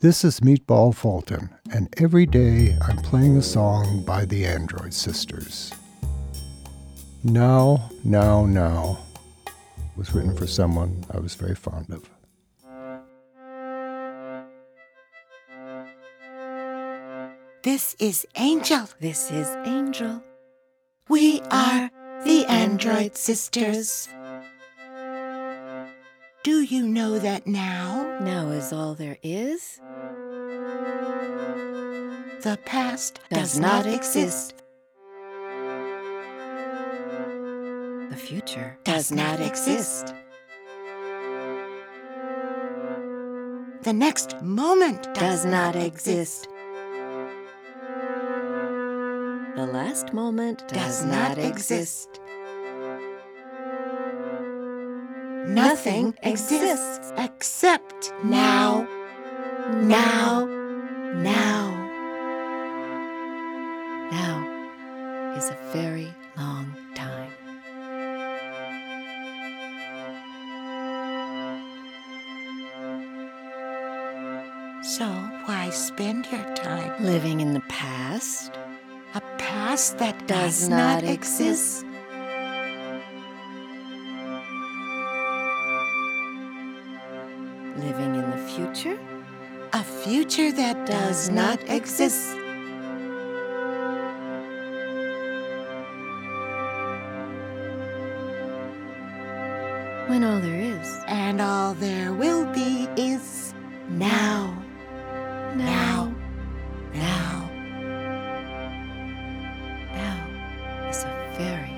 This is Meatball Fulton, and every day I'm playing a song by the Android Sisters. Now, Now, Now was written for someone I was very fond of. This is Angel. This is Angel. We are the Android Sisters. Do you know that now? Now is all there is. The past does, not exist. The future Does not exist. The next moment does not exist. The last moment Does not exist. Nothing exists except now. Now. Now. Now is a very long time. So why spend your time? Living in the past A past that does does not not exist. Living in the future? A future that does, does not exist. When all there is, and all there will be, is now. Now. Now. Now, now is a very